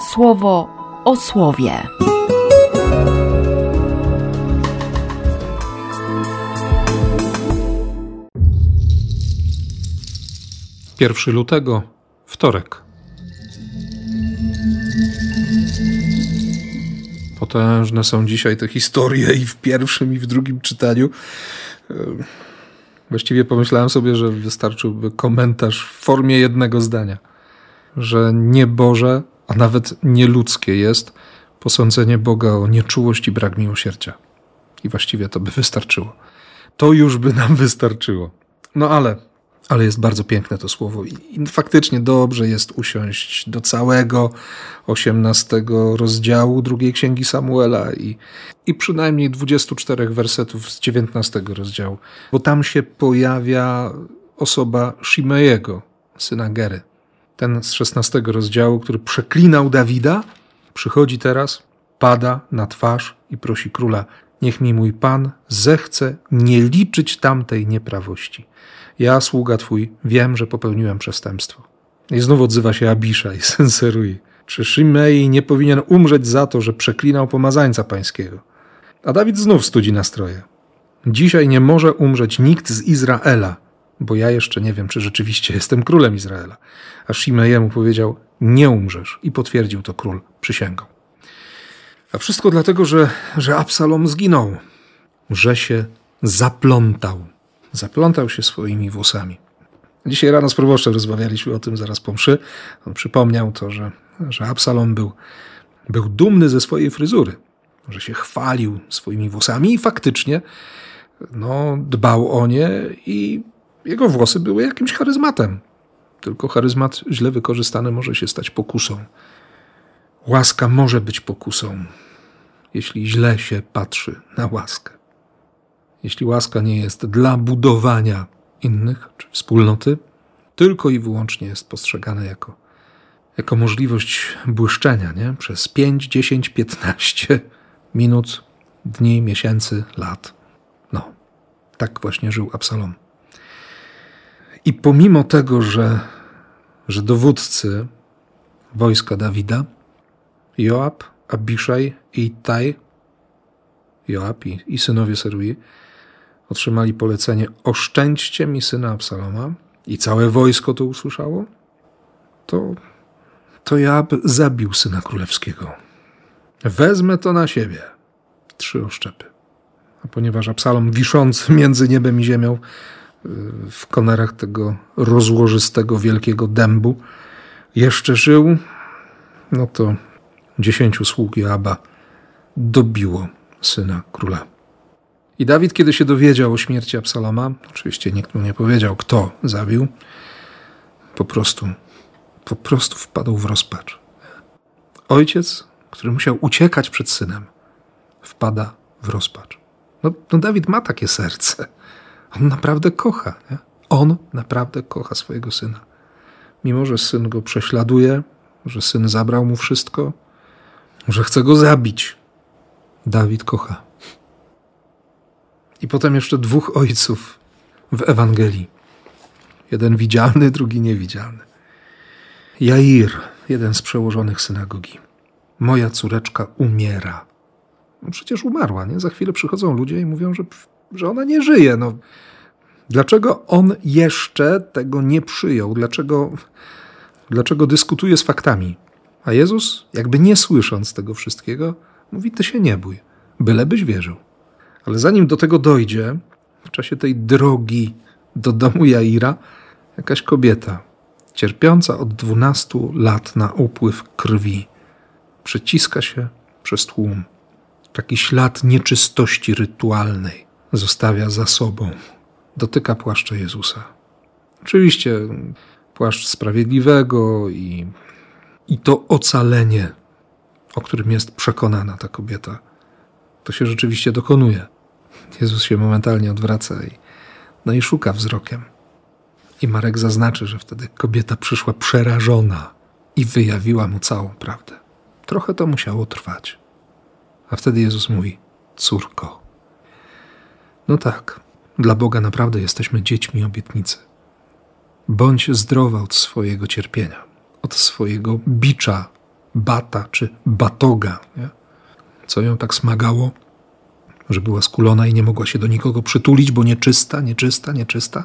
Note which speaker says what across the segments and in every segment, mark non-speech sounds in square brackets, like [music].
Speaker 1: słowo o słowie.
Speaker 2: Pierwszy lutego, wtorek. Potężne są dzisiaj te historie i w pierwszym, i w drugim czytaniu. Właściwie pomyślałem sobie, że wystarczyłby komentarz w formie jednego zdania, że nie Boże, a nawet nieludzkie jest posądzenie Boga o nieczułość i brak miłosierdzia. I właściwie to by wystarczyło. To już by nam wystarczyło. No ale ale jest bardzo piękne to słowo i, faktycznie dobrze jest usiąść do całego osiemnastego rozdziału drugiej księgi Samuela i, i przynajmniej 24 wersetów z 19 rozdziału, bo tam się pojawia osoba Shimejego, syna Gery. Ten z 16 rozdziału, który przeklinał Dawida, przychodzi teraz, pada na twarz i prosi króla: Niech mi mój pan zechce nie liczyć tamtej nieprawości ja, sługa twój, wiem, że popełniłem przestępstwo. I znów odzywa się Abisza i [laughs] senseruje. Czy Shimei nie powinien umrzeć za to, że przeklinał pomazańca pańskiego? A Dawid znów studzi nastroje. Dzisiaj nie może umrzeć nikt z Izraela, bo ja jeszcze nie wiem, czy rzeczywiście jestem królem Izraela. A Shimejemu powiedział, nie umrzesz i potwierdził to król przysięgą. A wszystko dlatego, że, że Absalom zginął, że się zaplątał. Zaplątał się swoimi włosami. Dzisiaj rano z proboszczem rozmawialiśmy o tym zaraz po mszy. On przypomniał to, że, że Absalom był, był dumny ze swojej fryzury, że się chwalił swoimi włosami i faktycznie no, dbał o nie i jego włosy były jakimś charyzmatem. Tylko charyzmat źle wykorzystany może się stać pokusą. Łaska może być pokusą, jeśli źle się patrzy na łaskę jeśli łaska nie jest dla budowania innych czy wspólnoty, tylko i wyłącznie jest postrzegane jako, jako możliwość błyszczenia nie? przez 5, 10, 15 minut, dni, miesięcy, lat. No, tak właśnie żył Absalom. I pomimo tego, że, że dowódcy wojska Dawida, Joab, Abiszaj i Itaj, Joab i, i synowie Serui, otrzymali polecenie: oszczędźcie mi syna Absaloma, i całe wojsko to usłyszało, to, to ja zabił syna królewskiego. Wezmę to na siebie. Trzy oszczepy. A ponieważ Absalom wiszący między niebem i ziemią w konarach tego rozłożystego wielkiego dębu jeszcze żył, no to dziesięciu sług Joaba dobiło syna króla. I Dawid, kiedy się dowiedział o śmierci Absaloma, oczywiście nikt mu nie powiedział, kto zabił, po prostu, po prostu wpadł w rozpacz. Ojciec, który musiał uciekać przed synem, wpada w rozpacz. No, no Dawid ma takie serce. On naprawdę kocha. Nie? On naprawdę kocha swojego syna. Mimo, że syn go prześladuje, że syn zabrał mu wszystko, że chce go zabić, Dawid kocha. I potem jeszcze dwóch ojców w Ewangelii. Jeden widzialny, drugi niewidzialny. Jair, jeden z przełożonych synagogi. Moja córeczka umiera. Przecież umarła, nie? Za chwilę przychodzą ludzie i mówią, że, że ona nie żyje. No, dlaczego on jeszcze tego nie przyjął? Dlaczego, dlaczego dyskutuje z faktami? A Jezus, jakby nie słysząc tego wszystkiego, mówi: Ty się nie bój, bylebyś wierzył. Ale zanim do tego dojdzie, w czasie tej drogi do domu Jaira, jakaś kobieta, cierpiąca od dwunastu lat na upływ krwi, przeciska się przez tłum. Taki ślad nieczystości rytualnej zostawia za sobą. Dotyka płaszcza Jezusa. Oczywiście płaszcz sprawiedliwego i, i to ocalenie, o którym jest przekonana ta kobieta, to się rzeczywiście dokonuje. Jezus się momentalnie odwraca i, no i szuka wzrokiem. I Marek zaznaczy, że wtedy kobieta przyszła przerażona i wyjawiła mu całą prawdę. Trochę to musiało trwać. A wtedy Jezus mówi: Córko. No tak, dla Boga naprawdę jesteśmy dziećmi obietnicy. Bądź zdrowa od swojego cierpienia, od swojego bicza bata czy batoga. Nie? Co ją tak smagało, że była skulona i nie mogła się do nikogo przytulić, bo nieczysta, nieczysta, nieczysta.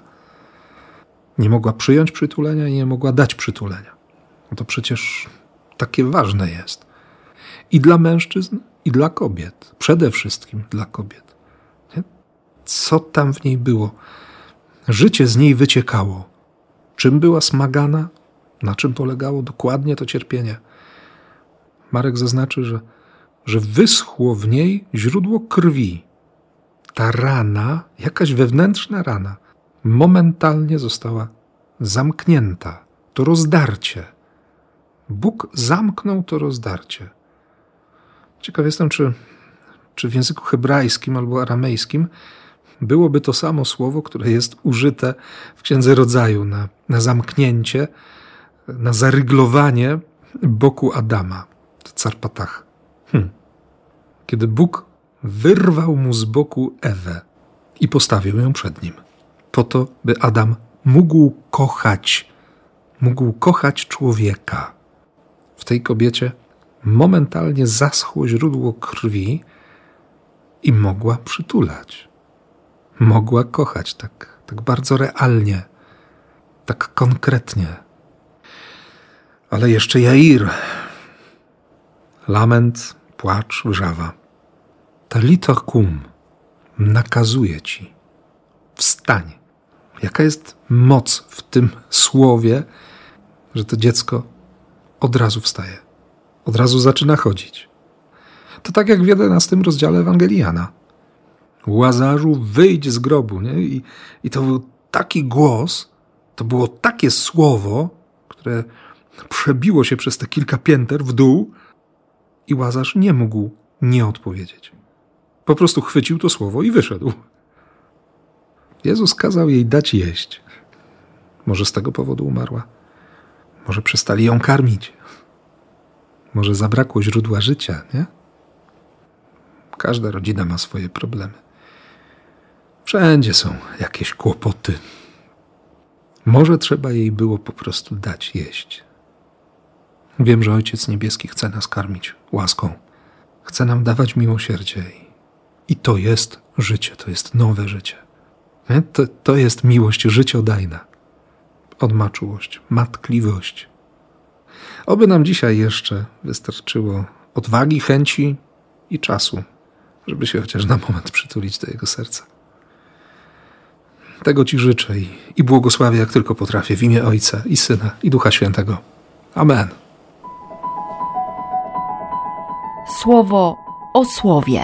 Speaker 2: Nie mogła przyjąć przytulenia i nie mogła dać przytulenia. No to przecież takie ważne jest. I dla mężczyzn, i dla kobiet. Przede wszystkim dla kobiet. Co tam w niej było? Życie z niej wyciekało. Czym była smagana? Na czym polegało dokładnie to cierpienie? Marek zaznaczy, że, że wyschło w niej źródło krwi. Ta rana, jakaś wewnętrzna rana, momentalnie została zamknięta. To rozdarcie. Bóg zamknął to rozdarcie. Ciekaw jestem, czy, czy w języku hebrajskim albo aramejskim byłoby to samo słowo, które jest użyte w Księdze Rodzaju na, na zamknięcie, na zaryglowanie boku Adama, carpatach. Hm. Kiedy Bóg wyrwał mu z boku Ewę i postawił ją przed nim, po to, by Adam mógł kochać, mógł kochać człowieka. W tej kobiecie momentalnie zaschło źródło krwi i mogła przytulać. Mogła kochać tak, tak bardzo realnie, tak konkretnie. Ale jeszcze Jair. Lament, płacz, wrzawa. Talita kum nakazuje ci. Wstań. Jaka jest moc w tym słowie, że to dziecko od razu wstaje, od razu zaczyna chodzić. To tak jak w 11 rozdziale Ewangeliana. Łazarzu, wyjdź z grobu. Nie? I, I to był taki głos, to było takie słowo, które przebiło się przez te kilka pięter w dół i Łazarz nie mógł nie odpowiedzieć. Po prostu chwycił to słowo i wyszedł. Jezus kazał jej dać jeść. Może z tego powodu umarła. Może przestali ją karmić. Może zabrakło źródła życia, nie? Każda rodzina ma swoje problemy. Wszędzie są jakieś kłopoty. Może trzeba jej było po prostu dać jeść. Wiem, że Ojciec Niebieski chce nas karmić łaską, chce nam dawać miłosierdzie. I to jest życie, to jest nowe życie. To, to jest miłość życiodajna. On ma czułość, matkliwość. Oby nam dzisiaj jeszcze wystarczyło odwagi, chęci i czasu, żeby się chociaż na moment przytulić do Jego serca. Tego Ci życzę i, i błogosławię jak tylko potrafię w imię Ojca i Syna i Ducha Świętego. Amen.
Speaker 1: Słowo o słowie.